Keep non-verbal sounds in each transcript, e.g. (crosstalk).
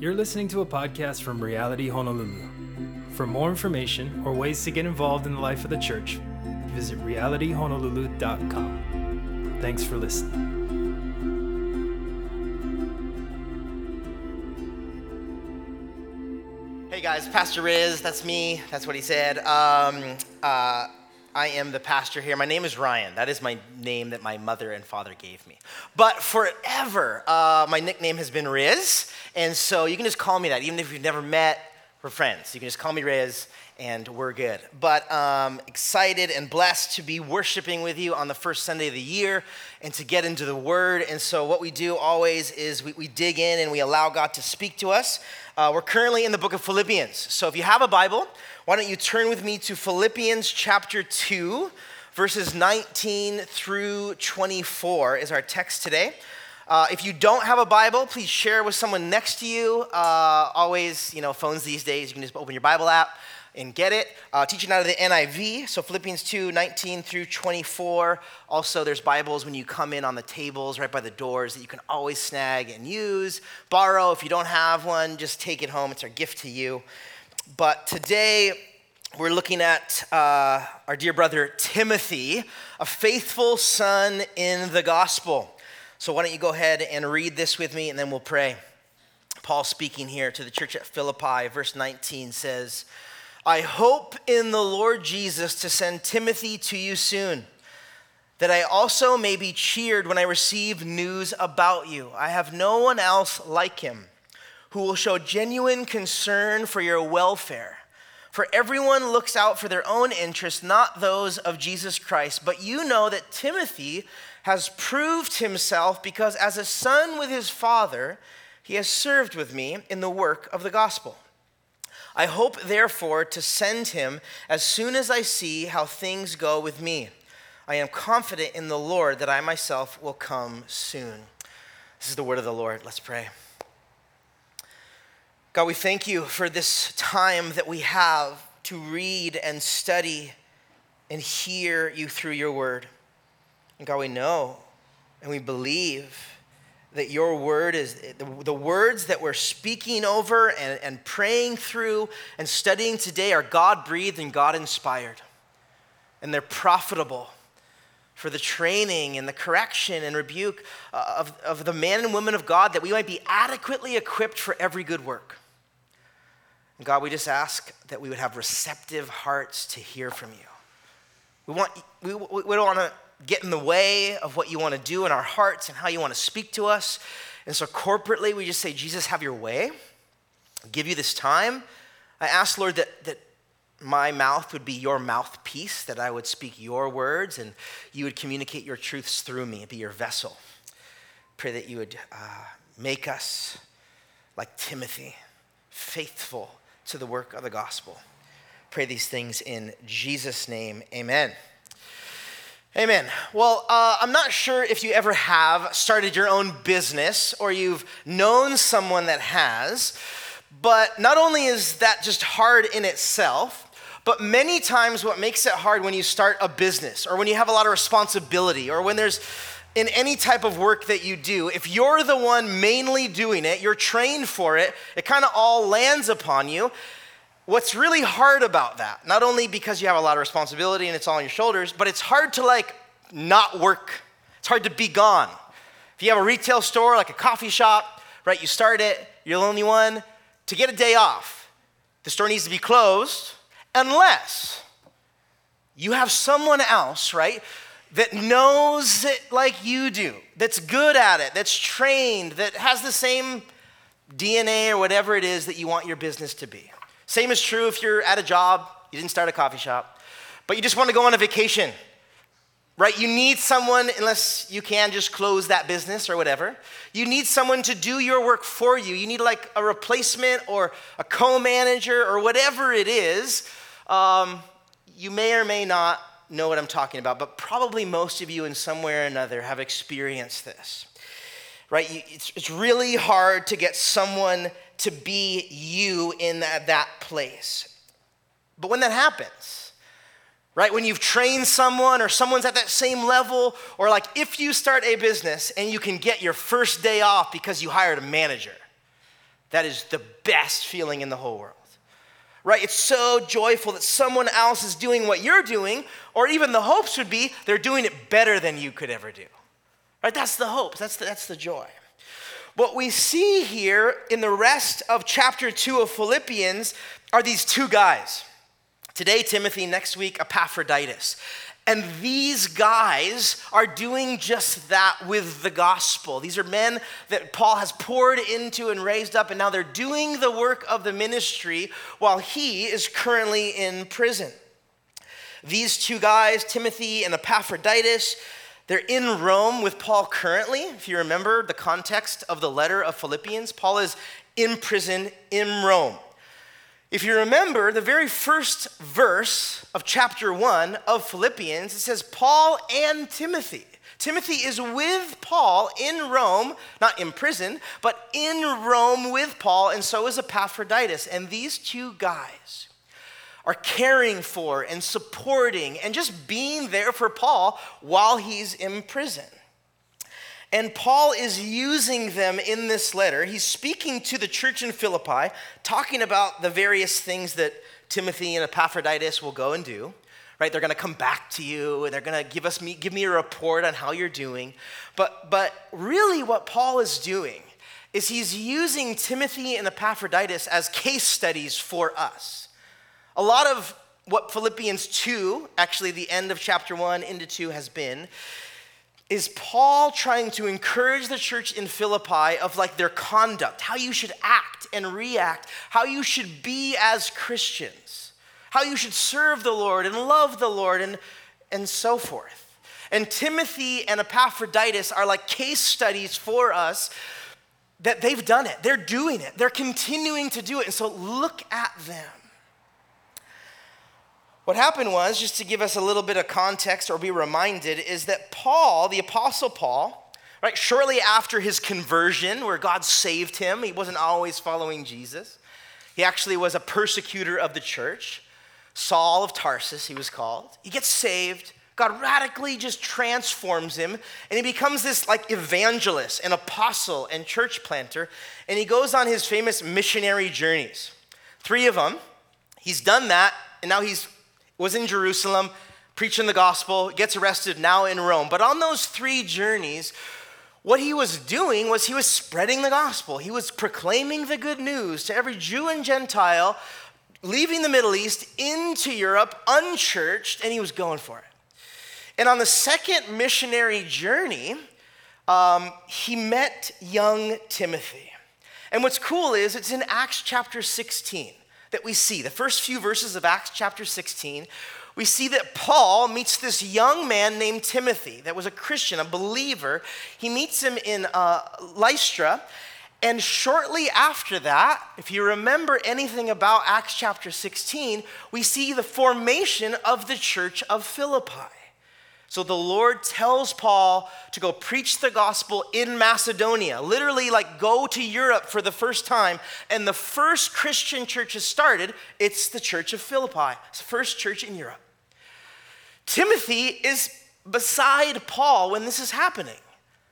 You're listening to a podcast from Reality Honolulu. For more information or ways to get involved in the life of the church, visit realityhonolulu.com. Thanks for listening. Hey guys, Pastor Riz, that's me. That's what he said. Um, uh, I am the pastor here. My name is Ryan. That is my name that my mother and father gave me. But forever, uh, my nickname has been Riz. And so you can just call me that. Even if you've never met, we're friends. You can just call me Riz and we're good. But um, excited and blessed to be worshiping with you on the first Sunday of the year and to get into the Word. And so, what we do always is we, we dig in and we allow God to speak to us. Uh, we're currently in the book of Philippians. So, if you have a Bible, why don't you turn with me to Philippians chapter 2, verses 19 through 24 is our text today. Uh, if you don't have a Bible, please share with someone next to you. Uh, always, you know, phones these days, you can just open your Bible app and get it. Uh, teaching out of the NIV, so Philippians 2 19 through 24. Also, there's Bibles when you come in on the tables right by the doors that you can always snag and use. Borrow. If you don't have one, just take it home. It's our gift to you. But today, we're looking at uh, our dear brother Timothy, a faithful son in the gospel. So, why don't you go ahead and read this with me, and then we'll pray. Paul speaking here to the church at Philippi, verse 19 says, I hope in the Lord Jesus to send Timothy to you soon, that I also may be cheered when I receive news about you. I have no one else like him who will show genuine concern for your welfare. For everyone looks out for their own interests, not those of Jesus Christ. But you know that Timothy has proved himself because, as a son with his father, he has served with me in the work of the gospel. I hope, therefore, to send him as soon as I see how things go with me. I am confident in the Lord that I myself will come soon. This is the word of the Lord. Let's pray. God, we thank you for this time that we have to read and study and hear you through your word. And God, we know and we believe that your word is the, words that we're speaking over and, and praying through and studying today are God breathed and God inspired. And they're profitable for the training and the correction and rebuke uh, of, of the man and woman of God that we might be adequately equipped for every good work. And God, we just ask that we would have receptive hearts to hear from you. We, want, we, we don't want to get in the way of what you want to do in our hearts and how you want to speak to us. And so, corporately, we just say, Jesus, have your way. I'll give you this time. I ask, Lord, that, that my mouth would be your mouthpiece, that I would speak your words and you would communicate your truths through me, be your vessel. Pray that you would uh, make us like Timothy, faithful to the work of the gospel. Pray these things in Jesus' name. Amen. Amen. Well, uh, I'm not sure if you ever have started your own business or you've known someone that has, but not only is that just hard in itself, but many times what makes it hard when you start a business or when you have a lot of responsibility or when there's in any type of work that you do, if you're the one mainly doing it, you're trained for it, it kind of all lands upon you. What's really hard about that, not only because you have a lot of responsibility and it's all on your shoulders, but it's hard to like not work. It's hard to be gone. If you have a retail store, like a coffee shop, right, you start it, you're the only one, to get a day off, the store needs to be closed unless you have someone else, right, that knows it like you do, that's good at it, that's trained, that has the same DNA or whatever it is that you want your business to be. Same is true if you're at a job, you didn't start a coffee shop, but you just want to go on a vacation, right? You need someone, unless you can just close that business or whatever. You need someone to do your work for you. You need like a replacement or a co manager or whatever it is. Um, you may or may not know what I'm talking about, but probably most of you in some way or another have experienced this. Right? It's, it's really hard to get someone to be you in that, that place. But when that happens, right, when you've trained someone or someone's at that same level, or like if you start a business and you can get your first day off because you hired a manager, That is the best feeling in the whole world. Right? It's so joyful that someone else is doing what you're doing, or even the hopes would be they're doing it better than you could ever do. Right? That's the hope. That's the, that's the joy. What we see here in the rest of chapter 2 of Philippians are these two guys. Today, Timothy, next week, Epaphroditus. And these guys are doing just that with the gospel. These are men that Paul has poured into and raised up, and now they're doing the work of the ministry while he is currently in prison. These two guys, Timothy and Epaphroditus, they're in Rome with Paul currently. If you remember the context of the letter of Philippians, Paul is in prison in Rome. If you remember the very first verse of chapter 1 of Philippians, it says, Paul and Timothy. Timothy is with Paul in Rome, not in prison, but in Rome with Paul, and so is Epaphroditus. And these two guys are caring for and supporting and just being there for Paul while he's in prison. And Paul is using them in this letter. He's speaking to the church in Philippi, talking about the various things that Timothy and Epaphroditus will go and do. Right? They're going to come back to you and they're going to give us me give me a report on how you're doing. But but really what Paul is doing is he's using Timothy and Epaphroditus as case studies for us. A lot of what Philippians 2, actually the end of chapter 1 into 2 has been is Paul trying to encourage the church in Philippi of like their conduct, how you should act and react, how you should be as Christians, how you should serve the Lord and love the Lord and, and so forth. And Timothy and Epaphroditus are like case studies for us that they've done it. They're doing it. They're continuing to do it. And so look at them. What happened was, just to give us a little bit of context or be reminded, is that Paul, the Apostle Paul, right, shortly after his conversion, where God saved him, he wasn't always following Jesus. He actually was a persecutor of the church. Saul of Tarsus, he was called. He gets saved. God radically just transforms him, and he becomes this like evangelist, an apostle, and church planter. And he goes on his famous missionary journeys. Three of them. He's done that, and now he's was in Jerusalem preaching the gospel, gets arrested now in Rome. But on those three journeys, what he was doing was he was spreading the gospel. He was proclaiming the good news to every Jew and Gentile, leaving the Middle East into Europe unchurched, and he was going for it. And on the second missionary journey, um, he met young Timothy. And what's cool is it's in Acts chapter 16 that we see, the first few verses of Acts chapter 16, we see that Paul meets this young man named Timothy that was a Christian, a believer. He meets him in uh, Lystra. And shortly after that, if you remember anything about Acts chapter 16, we see the formation of the church of Philippi. So the Lord tells Paul to go preach the gospel in Macedonia, literally, like go to Europe for the first time. And the first Christian church is started, it's the church of Philippi, it's the first church in Europe. Timothy is beside Paul when this is happening.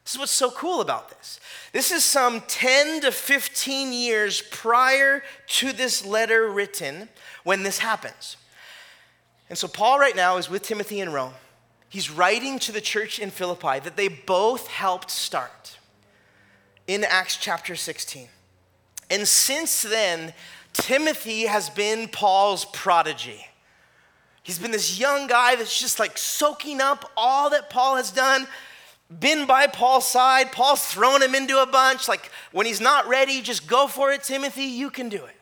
This is what's so cool about this. This is some 10 to 15 years prior to this letter written when this happens. And so Paul, right now, is with Timothy in Rome. He's writing to the church in Philippi that they both helped start in Acts chapter 16. And since then, Timothy has been Paul's prodigy. He's been this young guy that's just like soaking up all that Paul has done, been by Paul's side. Paul's thrown him into a bunch. Like, when he's not ready, just go for it, Timothy, you can do it.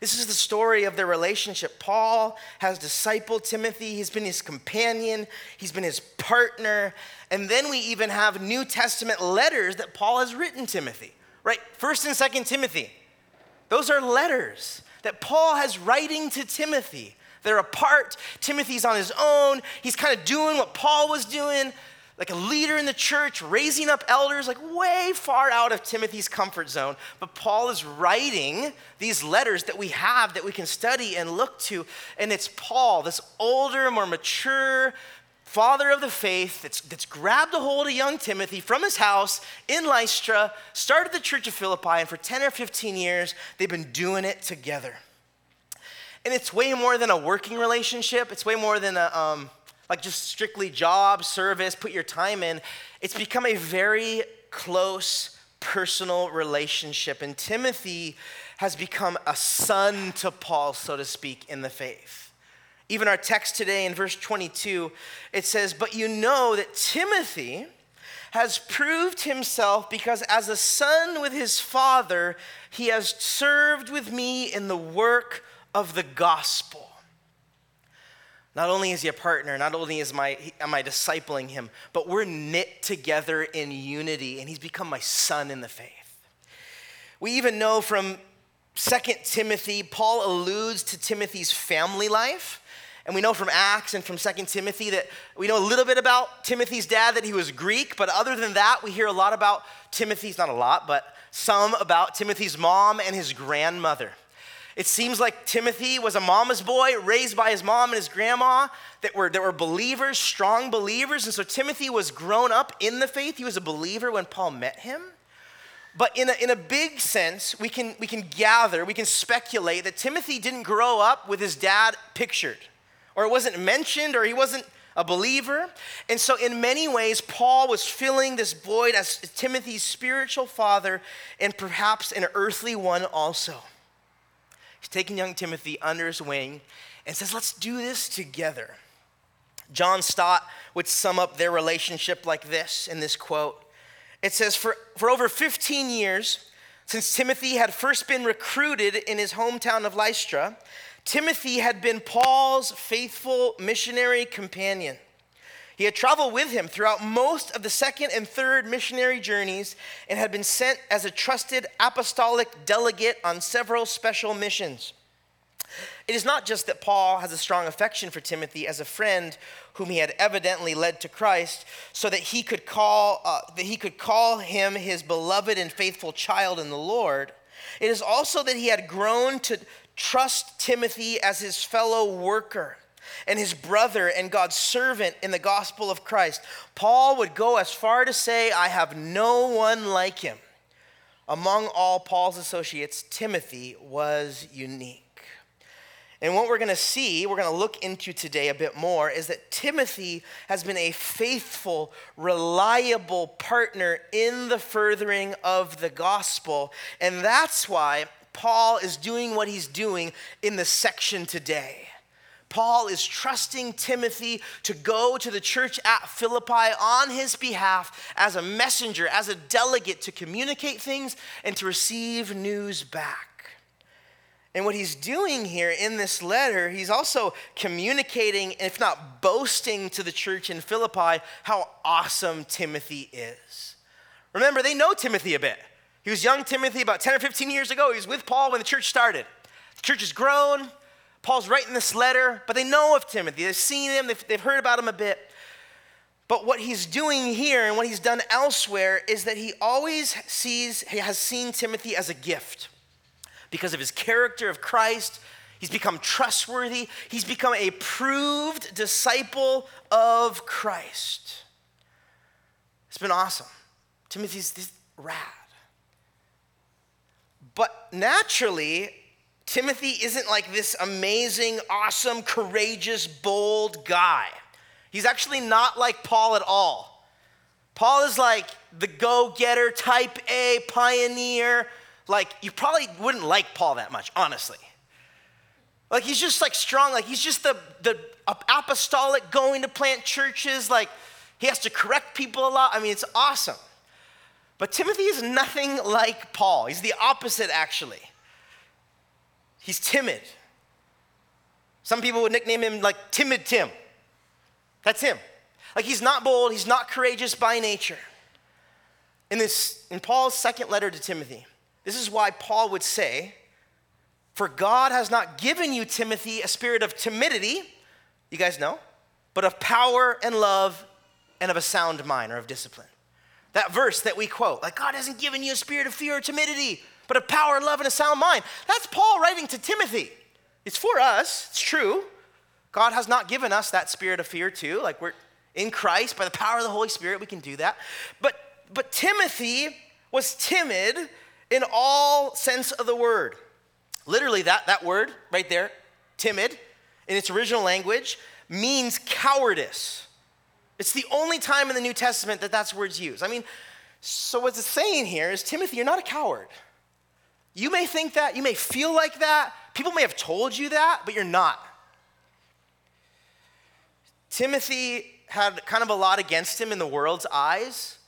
This is the story of their relationship. Paul has discipled Timothy, he's been his companion, he's been his partner. And then we even have New Testament letters that Paul has written Timothy, right? First and Second Timothy. Those are letters that Paul has writing to Timothy. They're apart. Timothy's on his own. He's kind of doing what Paul was doing like a leader in the church, raising up elders, like way far out of Timothy's comfort zone. But Paul is writing these letters that we have that we can study and look to. And it's Paul, this older, more mature, father of the faith that's, that's grabbed a hold of young Timothy from his house in Lystra, started the church of Philippi, and for 10 or 15 years, they've been doing it together. And it's way more than a working relationship, it's way more than a, um, like just strictly job, service, put your time in. It's become a very close personal relationship. And Timothy has become a son to Paul, so to speak, in the faith. Even our text today in verse 22, it says, But you know that Timothy has proved himself because as a son with his father, he has served with me in the work of the gospel. Not only is he a partner, not only is my, am I discipling him, but we're knit together in unity, and he's become my son in the faith. We even know from 2 Timothy, Paul alludes to Timothy's family life. And we know from Acts and from 2 Timothy that we know a little bit about Timothy's dad, that he was Greek, but other than that, we hear a lot about Timothy's, not a lot, but some about Timothy's mom and his grandmother. It seems like Timothy was a mama's boy raised by his mom and his grandma that were, that were believers, strong believers. And so Timothy was grown up in the faith. He was a believer when Paul met him. But in a, in a big sense, we can, we can gather, we can speculate that Timothy didn't grow up with his dad pictured, or it wasn't mentioned, or he wasn't a believer. And so, in many ways, Paul was filling this void as Timothy's spiritual father and perhaps an earthly one also. He's taking young Timothy under his wing and says, Let's do this together. John Stott would sum up their relationship like this in this quote. It says, For, for over 15 years, since Timothy had first been recruited in his hometown of Lystra, Timothy had been Paul's faithful missionary companion. He had traveled with him throughout most of the second and third missionary journeys and had been sent as a trusted apostolic delegate on several special missions. It is not just that Paul has a strong affection for Timothy as a friend whom he had evidently led to Christ, so that he could call uh, that he could call him his beloved and faithful child in the Lord. It is also that he had grown to trust Timothy as his fellow worker and his brother and God's servant in the gospel of Christ. Paul would go as far to say, I have no one like him. Among all Paul's associates, Timothy was unique. And what we're going to see, we're going to look into today a bit more, is that Timothy has been a faithful, reliable partner in the furthering of the gospel. And that's why Paul is doing what he's doing in the section today. Paul is trusting Timothy to go to the church at Philippi on his behalf as a messenger, as a delegate to communicate things and to receive news back. And what he's doing here in this letter, he's also communicating, if not boasting to the church in Philippi, how awesome Timothy is. Remember, they know Timothy a bit. He was young Timothy about 10 or 15 years ago. He was with Paul when the church started. The church has grown, Paul's writing this letter, but they know of Timothy. They've seen him, they've, they've heard about him a bit. But what he's doing here and what he's done elsewhere is that he always sees, he has seen Timothy as a gift because of his character of Christ. He's become trustworthy. He's become a proved disciple of Christ. It's been awesome. Timothy's this rad. But naturally, Timothy isn't like this amazing, awesome, courageous, bold guy. He's actually not like Paul at all. Paul is like the go getter, type A, pioneer. Like, you probably wouldn't like Paul that much, honestly. Like, he's just like strong. Like, he's just the, the apostolic going to plant churches. Like, he has to correct people a lot. I mean, it's awesome. But Timothy is nothing like Paul. He's the opposite, actually. He's timid. Some people would nickname him like Timid Tim. That's him. Like he's not bold, he's not courageous by nature. In this in Paul's second letter to Timothy, this is why Paul would say, "For God has not given you Timothy a spirit of timidity, you guys know, but of power and love and of a sound mind or of discipline." That verse that we quote, like God hasn't given you a spirit of fear or timidity, but a power, love, and a sound mind. That's Paul writing to Timothy. It's for us, it's true. God has not given us that spirit of fear, too. Like we're, in Christ by the power of the Holy Spirit. We can do that. But, but Timothy was timid in all sense of the word. Literally, that, that word right there, timid, in its original language, means cowardice. It's the only time in the New Testament that that's word's used. I mean, so what's it's saying here is Timothy, you're not a coward. You may think that, you may feel like that, people may have told you that, but you're not. Timothy had kind of a lot against him in the world's eyes,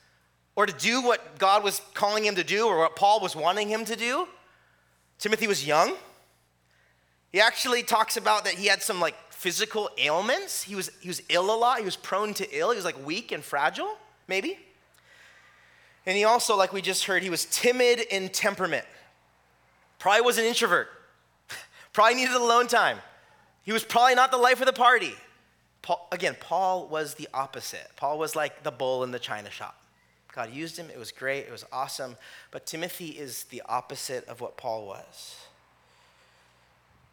or to do what God was calling him to do, or what Paul was wanting him to do. Timothy was young. He actually talks about that he had some like physical ailments. He was, he was ill a lot. He was prone to ill. He was like weak and fragile, maybe. And he also, like we just heard, he was timid in temperament. Probably was an introvert. (laughs) probably needed alone time. He was probably not the life of the party. Paul, again, Paul was the opposite. Paul was like the bull in the china shop. God used him, it was great, it was awesome. But Timothy is the opposite of what Paul was.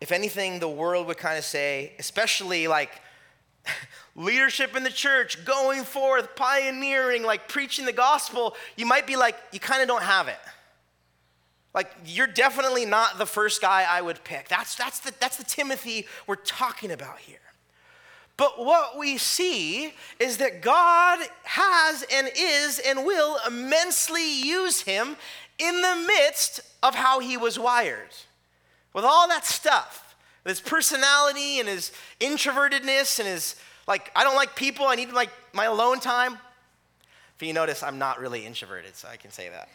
If anything, the world would kind of say, especially like (laughs) leadership in the church, going forth, pioneering, like preaching the gospel, you might be like, you kind of don't have it. Like, you're definitely not the first guy I would pick. That's, that's, the, that's the Timothy we're talking about here. But what we see is that God has and is and will immensely use him in the midst of how he was wired. With all that stuff, his personality and his introvertedness and his, like, I don't like people, I need like my alone time. If you notice, I'm not really introverted, so I can say that.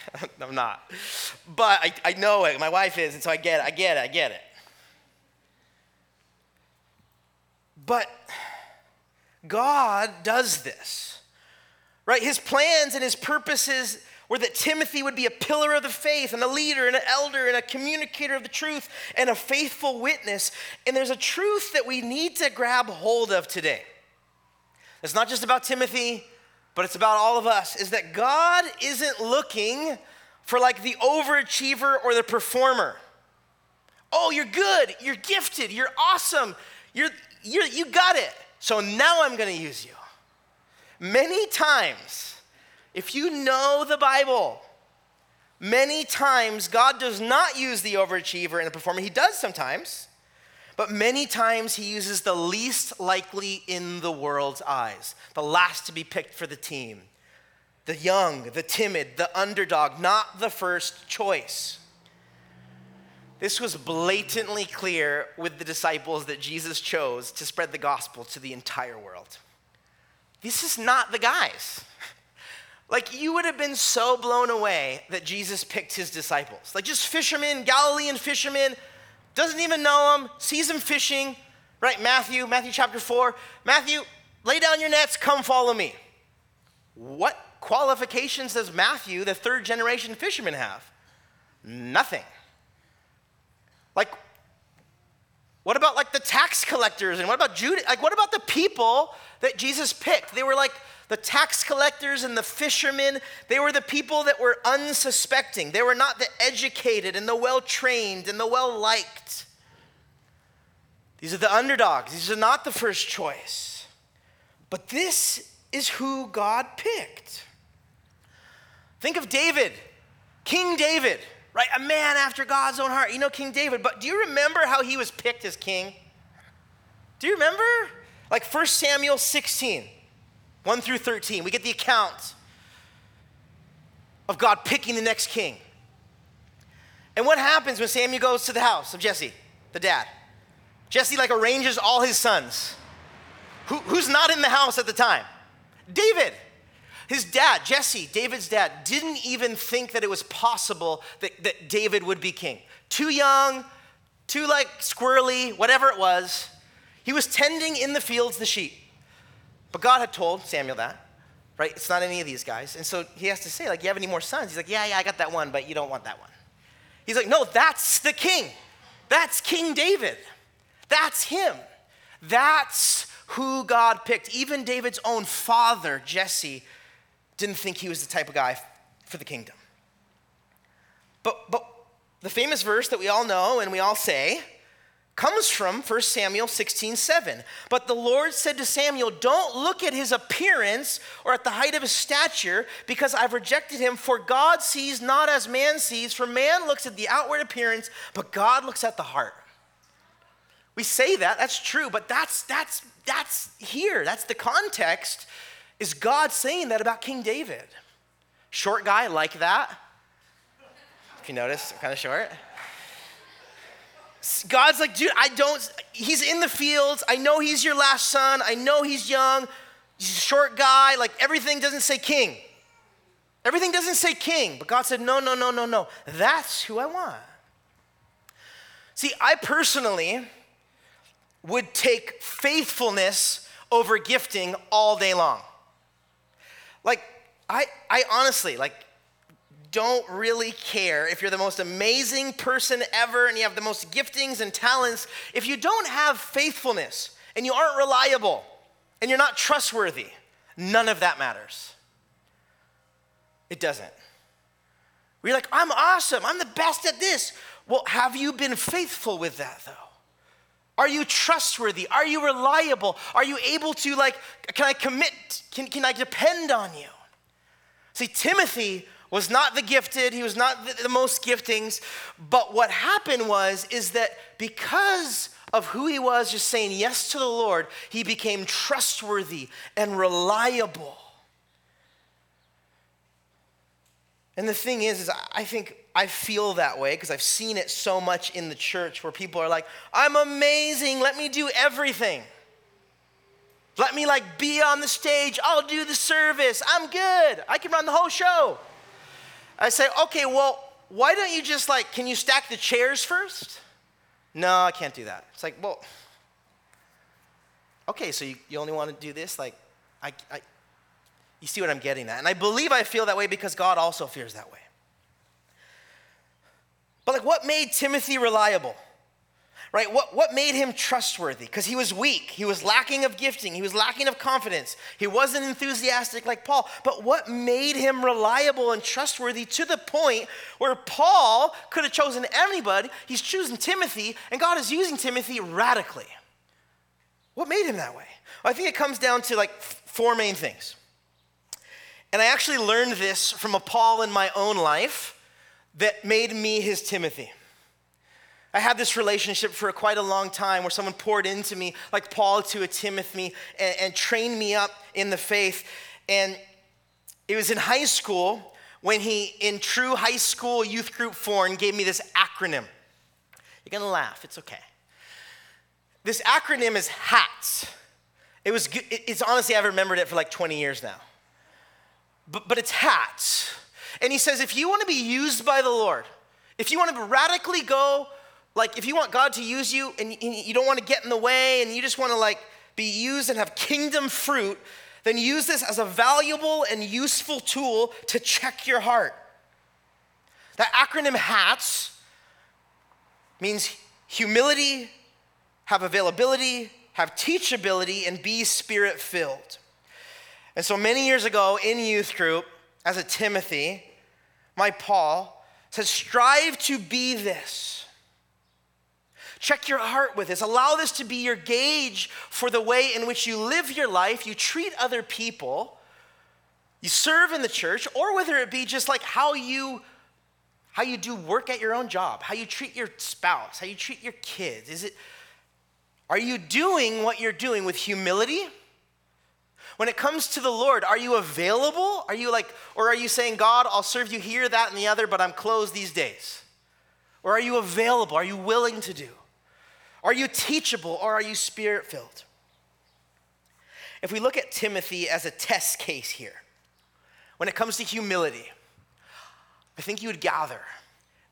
(laughs) I'm not. But I, I know it. My wife is, and so I get it. I get it. I get it. But God does this, right? His plans and his purposes were that Timothy would be a pillar of the faith and a leader and an elder and a communicator of the truth and a faithful witness. And there's a truth that we need to grab hold of today. It's not just about Timothy, but it's about all of us, is that God isn't looking for like the overachiever or the performer. Oh, you're good, you're gifted, you're awesome, you're, you're, you got it. So now I'm gonna use you. Many times, if you know the Bible, many times God does not use the overachiever and the performer. He does sometimes. But many times he uses the least likely in the world's eyes, the last to be picked for the team, the young, the timid, the underdog, not the first choice. This was blatantly clear with the disciples that Jesus chose to spread the gospel to the entire world. This is not the guys. (laughs) Like, you would have been so blown away that Jesus picked his disciples. Like, just fishermen, Galilean fishermen, doesn't even know him, sees him fishing, right? Matthew, Matthew chapter 4. Matthew, lay down your nets, come follow me. What qualifications does Matthew, the third generation fisherman, have? Nothing. Like, what about like the tax collectors and what about Judah? Like, what about the people that Jesus picked? They were like the tax collectors and the fishermen, they were the people that were unsuspecting. They were not the educated and the well trained and the well liked. These are the underdogs. These are not the first choice. But this is who God picked. Think of David, King David, right? A man after God's own heart. You know King David, but do you remember how he was picked as king? Do you remember? Like 1 Samuel 16. 1 through 13, we get the account of God picking the next king. And what happens when Samuel goes to the house of Jesse, the dad? Jesse like arranges all his sons. Who, who's not in the house at the time? David. His dad, Jesse, David's dad, didn't even think that it was possible that, that David would be king. Too young, too like squirrely, whatever it was. He was tending in the fields the sheep. But God had told Samuel that, right? It's not any of these guys. And so he has to say, like, you have any more sons? He's like, yeah, yeah, I got that one, but you don't want that one. He's like, no, that's the king. That's King David. That's him. That's who God picked. Even David's own father, Jesse, didn't think he was the type of guy for the kingdom. But, but the famous verse that we all know and we all say comes from 1 Samuel 16 7. But the Lord said to Samuel, Don't look at his appearance or at the height of his stature, because I've rejected him. For God sees not as man sees, for man looks at the outward appearance, but God looks at the heart. We say that, that's true, but that's that's that's here. That's the context. Is God saying that about King David? Short guy like that. If you notice, kind of short. God's like, dude, I don't, he's in the fields. I know he's your last son. I know he's young. He's a short guy. Like everything doesn't say king. Everything doesn't say king. But God said, no, no, no, no, no. That's who I want. See, I personally would take faithfulness over gifting all day long. Like, I, I honestly, like, don't really care if you're the most amazing person ever and you have the most giftings and talents. If you don't have faithfulness and you aren't reliable and you're not trustworthy, none of that matters. It doesn't. We're like, I'm awesome. I'm the best at this. Well, have you been faithful with that though? Are you trustworthy? Are you reliable? Are you able to, like, can I commit? Can, can I depend on you? See, Timothy was not the gifted, he was not the, the most giftings, but what happened was is that because of who he was just saying yes to the Lord, he became trustworthy and reliable. And the thing is, is I think I feel that way because I've seen it so much in the church where people are like, I'm amazing, let me do everything. Let me like be on the stage, I'll do the service, I'm good, I can run the whole show. I say, okay, well, why don't you just like, can you stack the chairs first? No, I can't do that. It's like, well, okay, so you, you only want to do this? Like, I, I, you see what I'm getting at. And I believe I feel that way because God also feels that way. But like, what made Timothy reliable? Right? What, what made him trustworthy? Because he was weak. He was lacking of gifting. He was lacking of confidence. He wasn't enthusiastic like Paul. But what made him reliable and trustworthy to the point where Paul could have chosen anybody? He's choosing Timothy, and God is using Timothy radically. What made him that way? Well, I think it comes down to like four main things. And I actually learned this from a Paul in my own life that made me his Timothy. I had this relationship for quite a long time where someone poured into me, like Paul to a Timothy, and, and trained me up in the faith. And it was in high school when he, in true high school youth group form, gave me this acronym. You're gonna laugh, it's okay. This acronym is HATS. It was, it's honestly, I've remembered it for like 20 years now. But, but it's HATS. And he says, if you wanna be used by the Lord, if you wanna radically go like, if you want God to use you and you don't want to get in the way and you just want to like be used and have kingdom fruit, then use this as a valuable and useful tool to check your heart. That acronym HATS means humility, have availability, have teachability, and be spirit filled. And so many years ago in youth group, as a Timothy, my Paul said, strive to be this Check your heart with this. Allow this to be your gauge for the way in which you live your life, you treat other people, you serve in the church, or whether it be just like how you how you do work at your own job, how you treat your spouse, how you treat your kids. Is it are you doing what you're doing with humility? When it comes to the Lord, are you available? Are you like, or are you saying, God, I'll serve you here, that, and the other, but I'm closed these days? Or are you available? Are you willing to do? Are you teachable or are you spirit filled? If we look at Timothy as a test case here, when it comes to humility, I think you would gather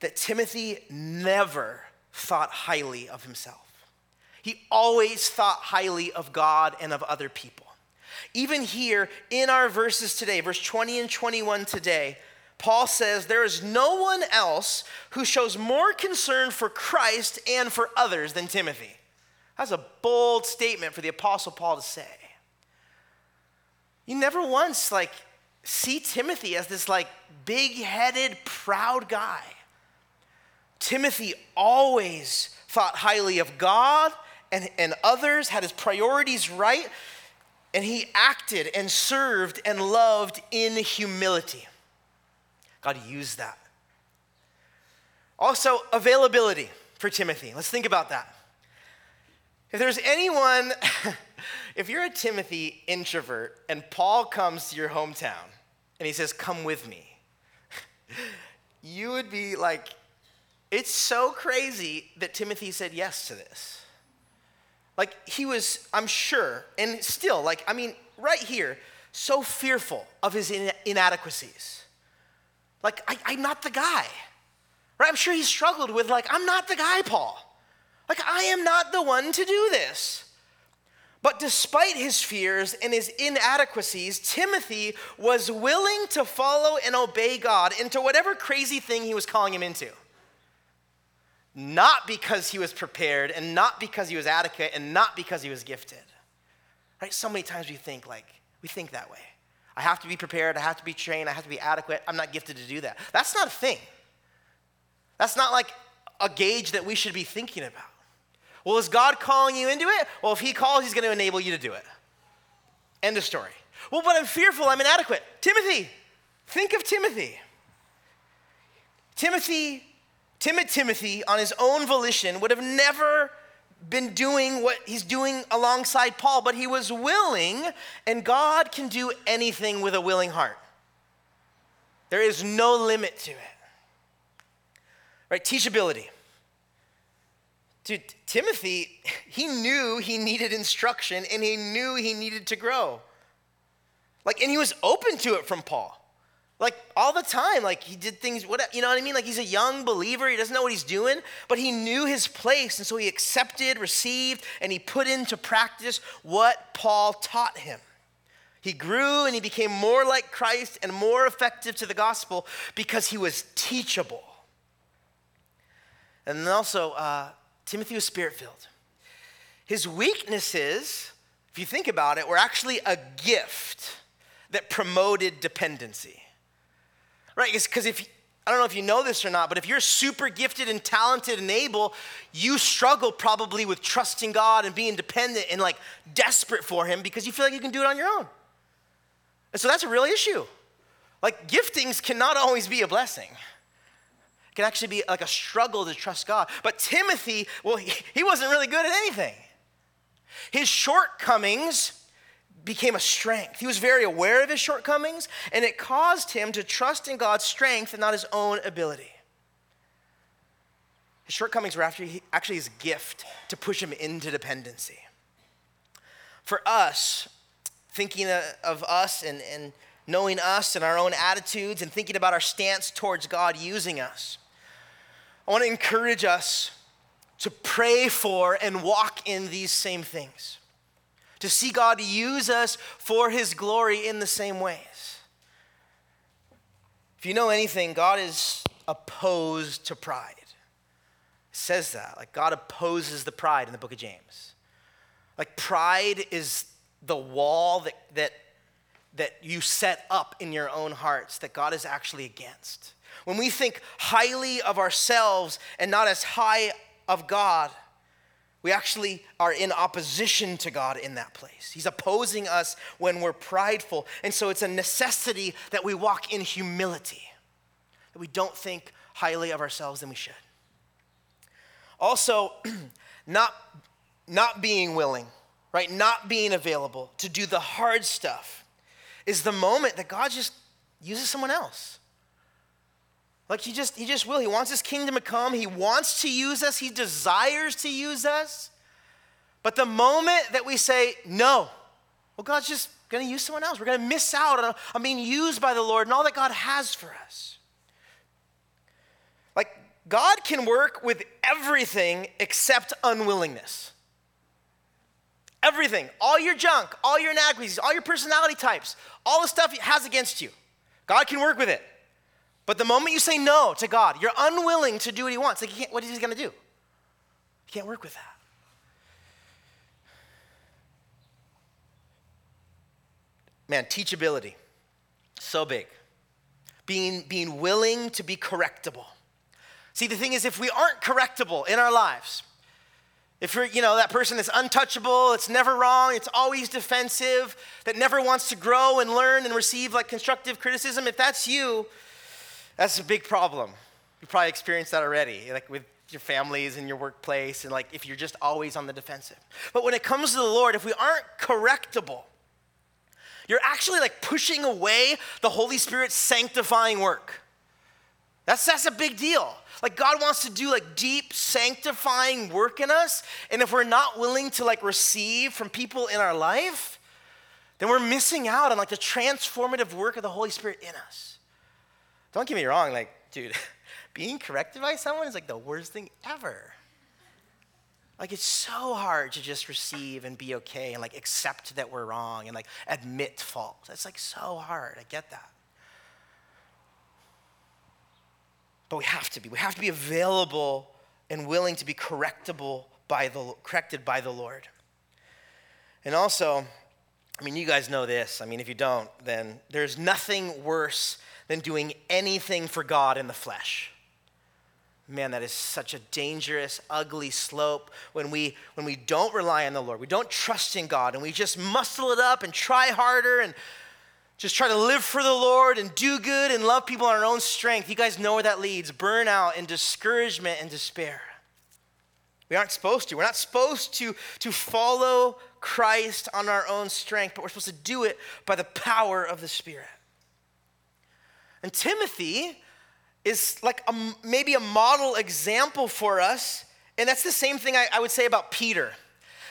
that Timothy never thought highly of himself. He always thought highly of God and of other people. Even here in our verses today, verse 20 and 21 today, Paul says there is no one else who shows more concern for Christ and for others than Timothy. That's a bold statement for the apostle Paul to say. You never once like see Timothy as this like big-headed proud guy. Timothy always thought highly of God and, and others, had his priorities right, and he acted and served and loved in humility. God used that. Also, availability for Timothy. Let's think about that. If there's anyone, (laughs) if you're a Timothy introvert and Paul comes to your hometown and he says, Come with me, (laughs) you would be like, It's so crazy that Timothy said yes to this. Like, he was, I'm sure, and still, like, I mean, right here, so fearful of his inadequacies. Like, I, I'm not the guy. Right? I'm sure he struggled with, like, I'm not the guy, Paul. Like, I am not the one to do this. But despite his fears and his inadequacies, Timothy was willing to follow and obey God into whatever crazy thing he was calling him into. Not because he was prepared and not because he was adequate and not because he was gifted. Right? So many times we think like, we think that way. I have to be prepared, I have to be trained, I have to be adequate. I'm not gifted to do that. That's not a thing. That's not like a gauge that we should be thinking about. Well, is God calling you into it? Well, if He calls, He's going to enable you to do it. End of story. Well, but I'm fearful, I'm inadequate. Timothy, think of Timothy. Timothy, timid Timothy, on his own volition, would have never been doing what he's doing alongside Paul, but he was willing, and God can do anything with a willing heart. There is no limit to it. Right? Teachability. Dude, Timothy, he knew he needed instruction and he knew he needed to grow. Like, and he was open to it from Paul. Like all the time, like he did things, what you know what I mean? Like he's a young believer, he doesn't know what he's doing, but he knew his place, and so he accepted, received, and he put into practice what Paul taught him. He grew and he became more like Christ and more effective to the gospel because he was teachable. And then also, uh, Timothy was spirit filled. His weaknesses, if you think about it, were actually a gift that promoted dependency. Right? Because if I don't know if you know this or not, but if you're super gifted and talented and able, you struggle probably with trusting God and being dependent and like desperate for Him because you feel like you can do it on your own. And so that's a real issue. Like giftings cannot always be a blessing. It can actually be like a struggle to trust God. But Timothy, well, he, he wasn't really good at anything. His shortcomings became a strength. He was very aware of his shortcomings, and it caused him to trust in God's strength and not his own ability. His shortcomings were actually, actually his gift to push him into dependency. For us, thinking of us and, and knowing us and our own attitudes and thinking about our stance towards God using us, I want to encourage us to pray for and walk in these same things to see God use us for his glory in the same ways. If you know anything, God is opposed to pride. It says that. Like God opposes the pride in the book of James. Like pride is the wall that, that, that you set up in your own hearts that God is actually against. When we think highly of ourselves and not as high of God, we actually are in opposition to God in that place. He's opposing us when we're prideful. And so it's a necessity that we walk in humility, that we don't think highly of ourselves than we should. Also, (clears throat) not, not being willing, right? Not being available to do the hard stuff is the moment that God just uses someone else. Like he just, he just will. He wants his kingdom to come. He wants to use us. He desires to use us. But the moment that we say no, well, God's just going to use someone else. We're going to miss out on, on being used by the Lord and all that God has for us. Like, God can work with everything except unwillingness. Everything, all your junk, all your inadequacies, all your personality types, all the stuff He has against you. God can work with it. But the moment you say no to God, you're unwilling to do what He wants. Like, what is He going to do? You can't work with that. Man, teachability, so big. Being, being willing to be correctable. See, the thing is, if we aren't correctable in our lives, if you're, you know, that person that's untouchable, it's never wrong, it's always defensive, that never wants to grow and learn and receive like constructive criticism, if that's you, that's a big problem. You probably experienced that already, like with your families and your workplace, and like if you're just always on the defensive. But when it comes to the Lord, if we aren't correctable, you're actually like pushing away the Holy Spirit's sanctifying work. That's, that's a big deal. Like God wants to do like deep sanctifying work in us, and if we're not willing to like receive from people in our life, then we're missing out on like the transformative work of the Holy Spirit in us. Don't get me wrong, like, dude, (laughs) being corrected by someone is like the worst thing ever. Like it's so hard to just receive and be okay and like accept that we're wrong and like admit fault. It's like so hard. I get that. But we have to be. We have to be available and willing to be correctable by the corrected by the Lord. And also, I mean, you guys know this. I mean, if you don't, then there's nothing worse than doing anything for God in the flesh. Man, that is such a dangerous, ugly slope when we when we don't rely on the Lord. We don't trust in God and we just muscle it up and try harder and just try to live for the Lord and do good and love people on our own strength. You guys know where that leads burnout and discouragement and despair. We aren't supposed to. We're not supposed to, to follow Christ on our own strength, but we're supposed to do it by the power of the Spirit. And Timothy is like a, maybe a model example for us, and that's the same thing I, I would say about Peter.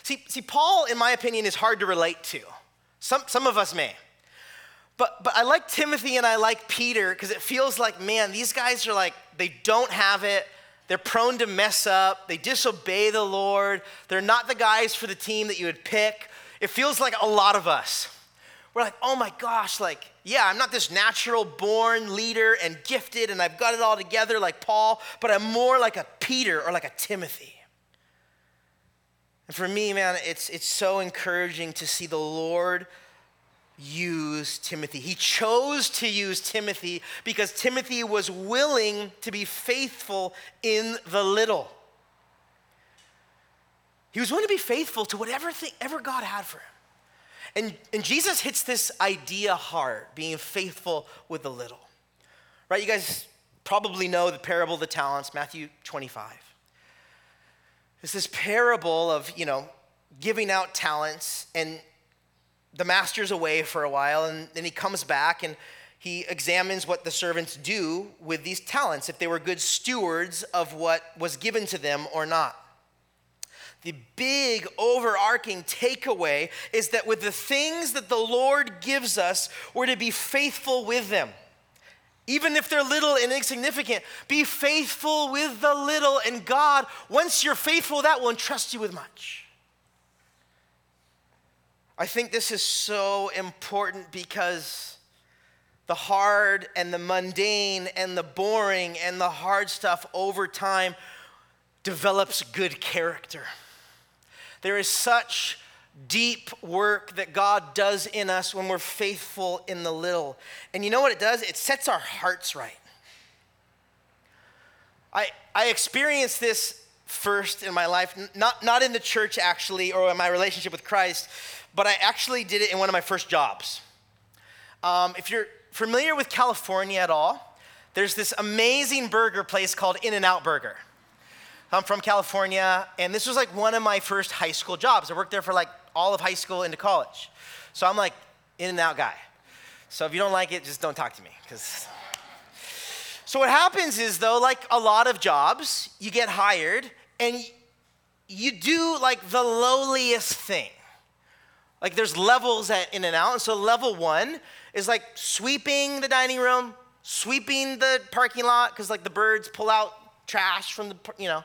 See, see, Paul, in my opinion, is hard to relate to. Some, some of us may. But, but I like Timothy and I like Peter because it feels like, man, these guys are like, they don't have it. They're prone to mess up. They disobey the Lord. They're not the guys for the team that you would pick. It feels like a lot of us. We're like, oh my gosh, like, yeah, I'm not this natural born leader and gifted and I've got it all together like Paul, but I'm more like a Peter or like a Timothy. And for me, man, it's, it's so encouraging to see the Lord use Timothy. He chose to use Timothy because Timothy was willing to be faithful in the little. He was willing to be faithful to whatever thing ever God had for him. And, and Jesus hits this idea hard, being faithful with the little. Right? You guys probably know the parable of the talents, Matthew 25. It's this parable of, you know, giving out talents and the master's away for a while, and then he comes back and he examines what the servants do with these talents, if they were good stewards of what was given to them or not. The big overarching takeaway is that with the things that the Lord gives us, we're to be faithful with them. Even if they're little and insignificant, be faithful with the little, and God, once you're faithful, that will entrust you with much. I think this is so important because the hard and the mundane and the boring and the hard stuff over time develops good character. There is such deep work that God does in us when we're faithful in the little. And you know what it does? It sets our hearts right. I, I experienced this first in my life, not, not in the church actually, or in my relationship with Christ, but I actually did it in one of my first jobs. Um, if you're familiar with California at all, there's this amazing burger place called In N Out Burger. I'm from California, and this was like one of my first high school jobs. I worked there for like all of high school into college. So I'm like in and out guy. So if you don't like it, just don't talk to me. Because so what happens is though, like a lot of jobs, you get hired and you do like the lowliest thing. Like there's levels at In-N-Out. And so level one is like sweeping the dining room, sweeping the parking lot, because like the birds pull out trash from the, you know,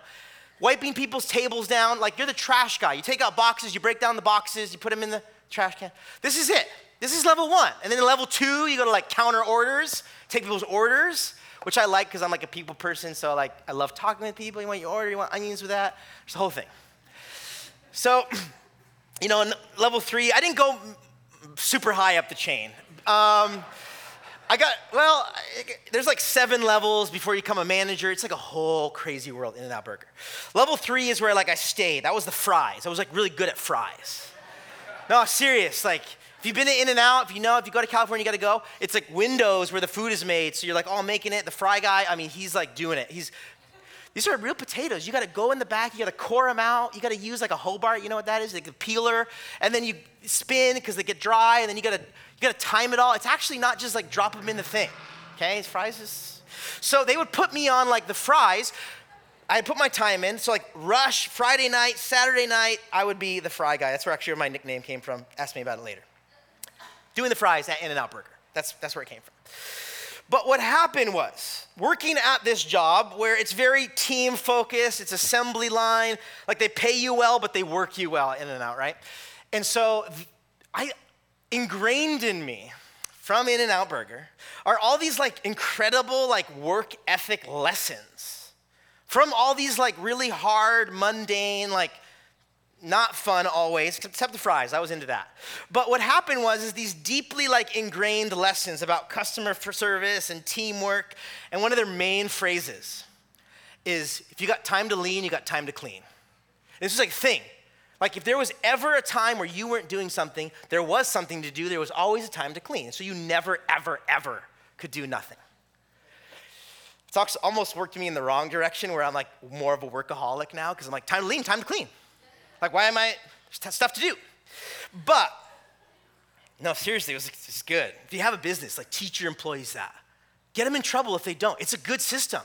wiping people's tables down. Like you're the trash guy. You take out boxes, you break down the boxes, you put them in the trash can. This is it. This is level one. And then level two, you go to like counter orders, take people's orders, which I like because I'm like a people person. So like I love talking with people. You want your order, you want onions with that. There's the whole thing. So (clears throat) you know, in level three, I didn't go super high up the chain. Um, I got, well, there's like seven levels before you become a manager. It's like a whole crazy world, In n Out Burger. Level three is where like I stayed. That was the fries. I was like really good at fries. No, serious. Like, if you've been to In n Out, if you know, if you go to California, you gotta go. It's like windows where the food is made. So you're like, oh, I'm making it. The fry guy, I mean, he's like doing it. He's, these are real potatoes. You gotta go in the back, you gotta core them out. You gotta use like a Hobart, you know what that is? Like a peeler. And then you spin because they get dry, and then you gotta you gotta time it all. It's actually not just like drop them in the thing. Okay, It's fries is. So they would put me on like the fries. I put my time in. So like rush Friday night, Saturday night, I would be the fry guy. That's where actually my nickname came from. Ask me about it later. Doing the fries at In-N-Out Burger. That's that's where it came from. But what happened was, working at this job where it's very team focused, it's assembly line, like they pay you well, but they work you well in and out, right? And so I ingrained in me from In-N-Out Burger are all these like incredible like work ethic lessons from all these like really hard, mundane, like not fun always, except the fries. I was into that. But what happened was is these deeply like ingrained lessons about customer service and teamwork. And one of their main phrases is if you got time to lean, you got time to clean. This is like thing. Like if there was ever a time where you weren't doing something, there was something to do, there was always a time to clean. So you never, ever, ever could do nothing. It's almost worked me in the wrong direction where I'm like more of a workaholic now because I'm like, time to lean, time to clean. Like, why am I, stuff to do. But, no, seriously, it was, it's good. If you have a business, like teach your employees that. Get them in trouble if they don't. It's a good system.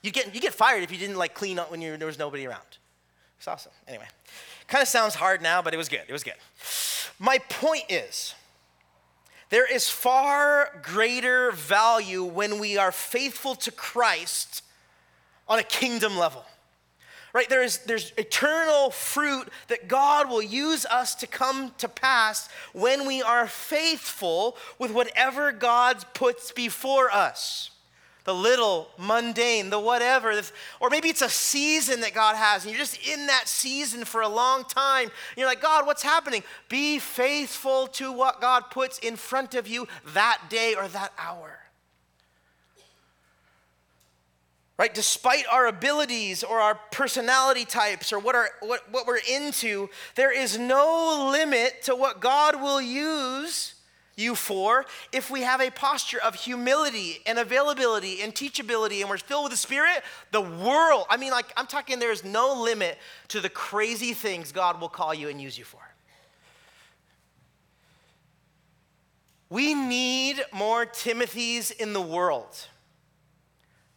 You get, you get fired if you didn't like clean up when you, there was nobody around. It's awesome. Anyway, kind of sounds hard now, but it was good. It was good. My point is, there is far greater value when we are faithful to Christ on a kingdom level right? There is, there's eternal fruit that God will use us to come to pass when we are faithful with whatever God puts before us. The little, mundane, the whatever. Or maybe it's a season that God has, and you're just in that season for a long time. You're like, God, what's happening? Be faithful to what God puts in front of you that day or that hour. right despite our abilities or our personality types or what, are, what, what we're into there is no limit to what god will use you for if we have a posture of humility and availability and teachability and we're filled with the spirit the world i mean like i'm talking there's no limit to the crazy things god will call you and use you for we need more timothys in the world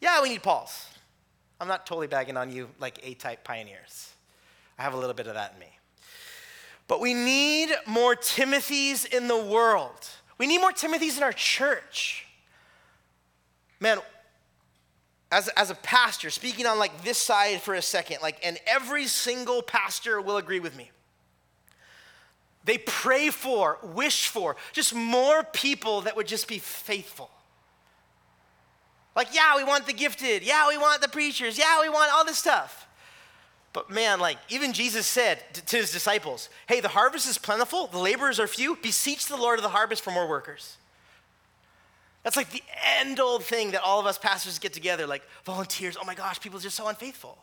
yeah, we need Pauls. I'm not totally bagging on you like A type pioneers. I have a little bit of that in me. But we need more Timothys in the world. We need more Timothys in our church. Man, as, as a pastor, speaking on like this side for a second, like, and every single pastor will agree with me. They pray for, wish for, just more people that would just be faithful. Like, yeah, we want the gifted. Yeah, we want the preachers. Yeah, we want all this stuff. But man, like, even Jesus said to his disciples, hey, the harvest is plentiful, the laborers are few. Beseech the Lord of the harvest for more workers. That's like the end old thing that all of us pastors get together, like volunteers. Oh my gosh, people are just so unfaithful.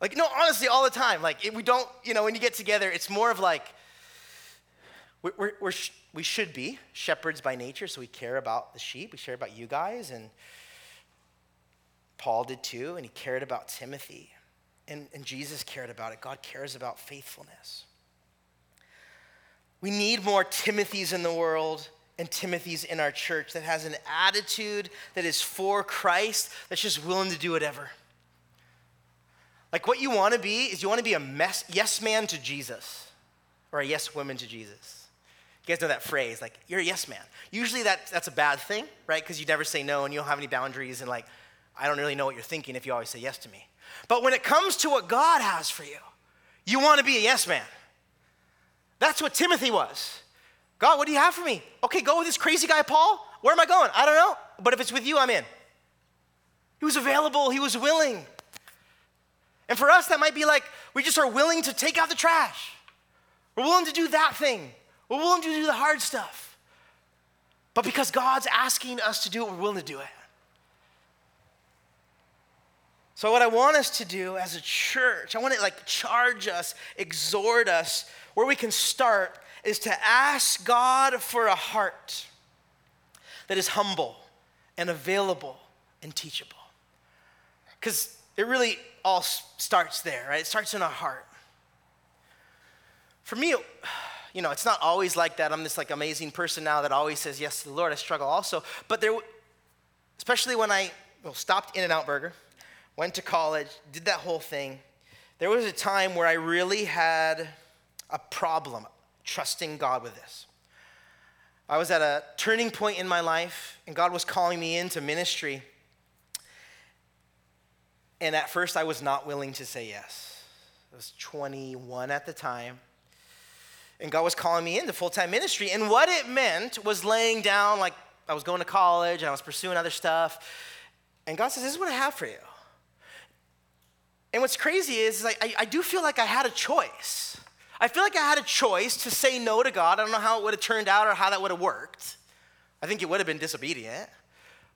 Like, no, honestly, all the time. Like, we don't, you know, when you get together, it's more of like, we're, we're, we should be shepherds by nature, so we care about the sheep. We care about you guys, and Paul did too, and he cared about Timothy. And, and Jesus cared about it. God cares about faithfulness. We need more Timothys in the world and Timothys in our church that has an attitude that is for Christ, that's just willing to do whatever. Like what you want to be is you want to be a mess, yes man to Jesus or a yes woman to Jesus. You guys know that phrase, like, you're a yes man. Usually that, that's a bad thing, right? Because you never say no and you don't have any boundaries, and like, I don't really know what you're thinking if you always say yes to me. But when it comes to what God has for you, you want to be a yes man. That's what Timothy was. God, what do you have for me? Okay, go with this crazy guy, Paul. Where am I going? I don't know. But if it's with you, I'm in. He was available, he was willing. And for us, that might be like we just are willing to take out the trash. We're willing to do that thing. We're willing to do the hard stuff. but because God's asking us to do it, we're willing to do it. So, what I want us to do as a church, I want to like charge us, exhort us, where we can start is to ask God for a heart that is humble and available and teachable. Because it really all starts there, right? It starts in our heart. For me, you know, it's not always like that. I'm this like amazing person now that always says yes to the Lord. I struggle also. But there, especially when I well, stopped In-N-Out Burger went to college, did that whole thing. There was a time where I really had a problem trusting God with this. I was at a turning point in my life, and God was calling me into ministry. And at first, I was not willing to say yes. I was 21 at the time. And God was calling me into full time ministry. And what it meant was laying down, like I was going to college and I was pursuing other stuff. And God says, This is what I have for you. And what's crazy is, is I, I do feel like I had a choice. I feel like I had a choice to say no to God. I don't know how it would have turned out or how that would have worked. I think it would have been disobedient.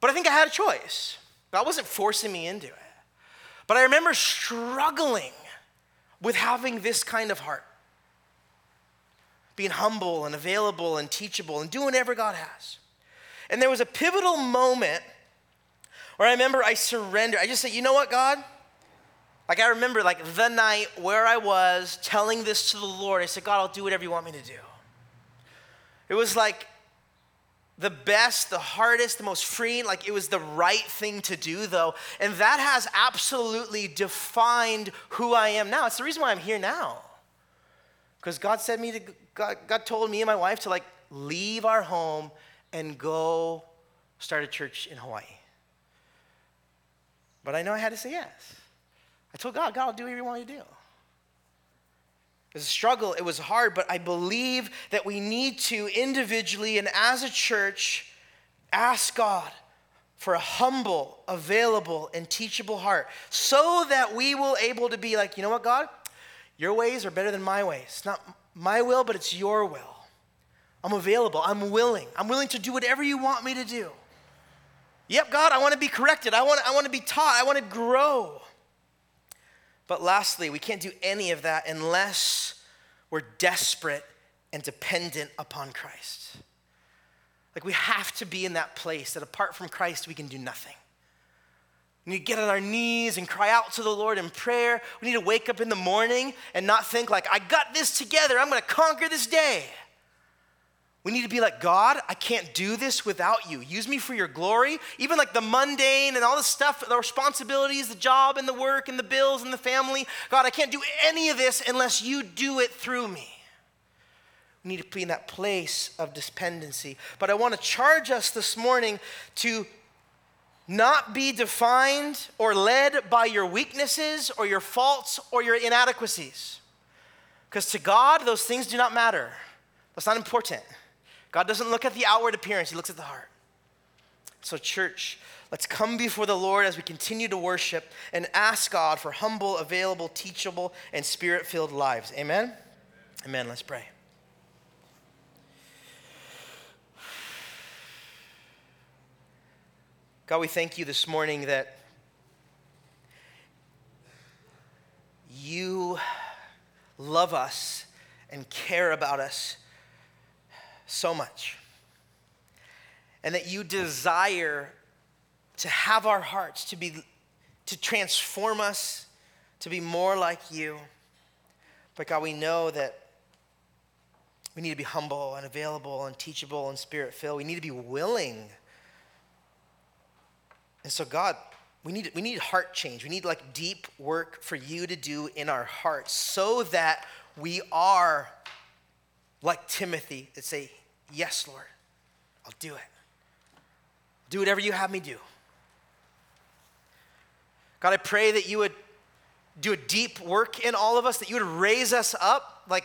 But I think I had a choice. God wasn't forcing me into it. But I remember struggling with having this kind of heart being humble and available and teachable and doing whatever God has. And there was a pivotal moment where I remember I surrendered. I just said, you know what, God? Like I remember like the night where I was telling this to the Lord. I said, God, I'll do whatever you want me to do. It was like the best, the hardest, the most freeing, like it was the right thing to do though. And that has absolutely defined who I am now. It's the reason why I'm here now. Because God said me to God, God told me and my wife to like leave our home and go start a church in Hawaii. But I know I had to say yes. I told God, God, I'll do whatever you want me to do. It was a struggle, it was hard, but I believe that we need to individually and as a church ask God for a humble, available, and teachable heart so that we will able to be like, you know what, God? Your ways are better than my ways. It's not my will, but it's your will. I'm available. I'm willing. I'm willing to do whatever you want me to do. Yep, God, I want to be corrected. I want, I want to be taught. I want to grow. But lastly, we can't do any of that unless we're desperate and dependent upon Christ. Like we have to be in that place that apart from Christ, we can do nothing. We need to get on our knees and cry out to the Lord in prayer. We need to wake up in the morning and not think like, I got this together. I'm going to conquer this day. We need to be like, God, I can't do this without you. Use me for your glory. Even like the mundane and all the stuff, the responsibilities, the job and the work and the bills and the family. God, I can't do any of this unless you do it through me. We need to be in that place of dependency. But I want to charge us this morning to not be defined or led by your weaknesses or your faults or your inadequacies. Because to God, those things do not matter. That's not important. God doesn't look at the outward appearance, He looks at the heart. So, church, let's come before the Lord as we continue to worship and ask God for humble, available, teachable, and spirit filled lives. Amen? Amen? Amen. Let's pray. God, we thank you this morning that you love us and care about us so much. And that you desire to have our hearts to be to transform us to be more like you. But God, we know that we need to be humble and available and teachable and spirit filled. We need to be willing. And so, God, we need, we need heart change. We need like deep work for you to do in our hearts so that we are like Timothy that say, Yes, Lord, I'll do it. Do whatever you have me do. God, I pray that you would do a deep work in all of us, that you would raise us up, like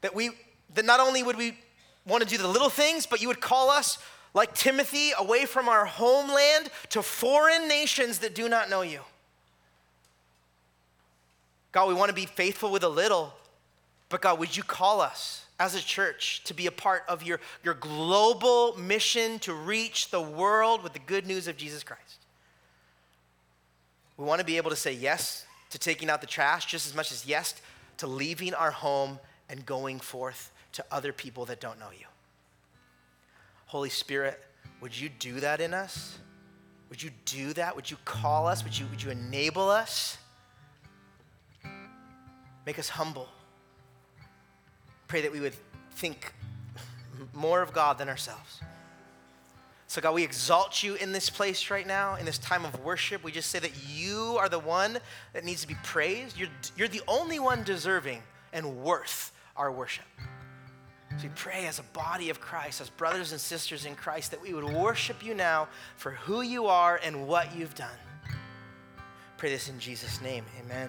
that we, that not only would we want to do the little things, but you would call us, like Timothy, away from our homeland to foreign nations that do not know you. God, we want to be faithful with a little, but God, would you call us? As a church to be a part of your, your global mission to reach the world with the good news of Jesus Christ. We want to be able to say yes to taking out the trash just as much as yes to leaving our home and going forth to other people that don't know you. Holy Spirit, would you do that in us? Would you do that? Would you call us? Would you, would you enable us? Make us humble. Pray that we would think more of God than ourselves. So, God, we exalt you in this place right now, in this time of worship. We just say that you are the one that needs to be praised. You're, you're the only one deserving and worth our worship. So we pray as a body of Christ, as brothers and sisters in Christ, that we would worship you now for who you are and what you've done. Pray this in Jesus' name. Amen.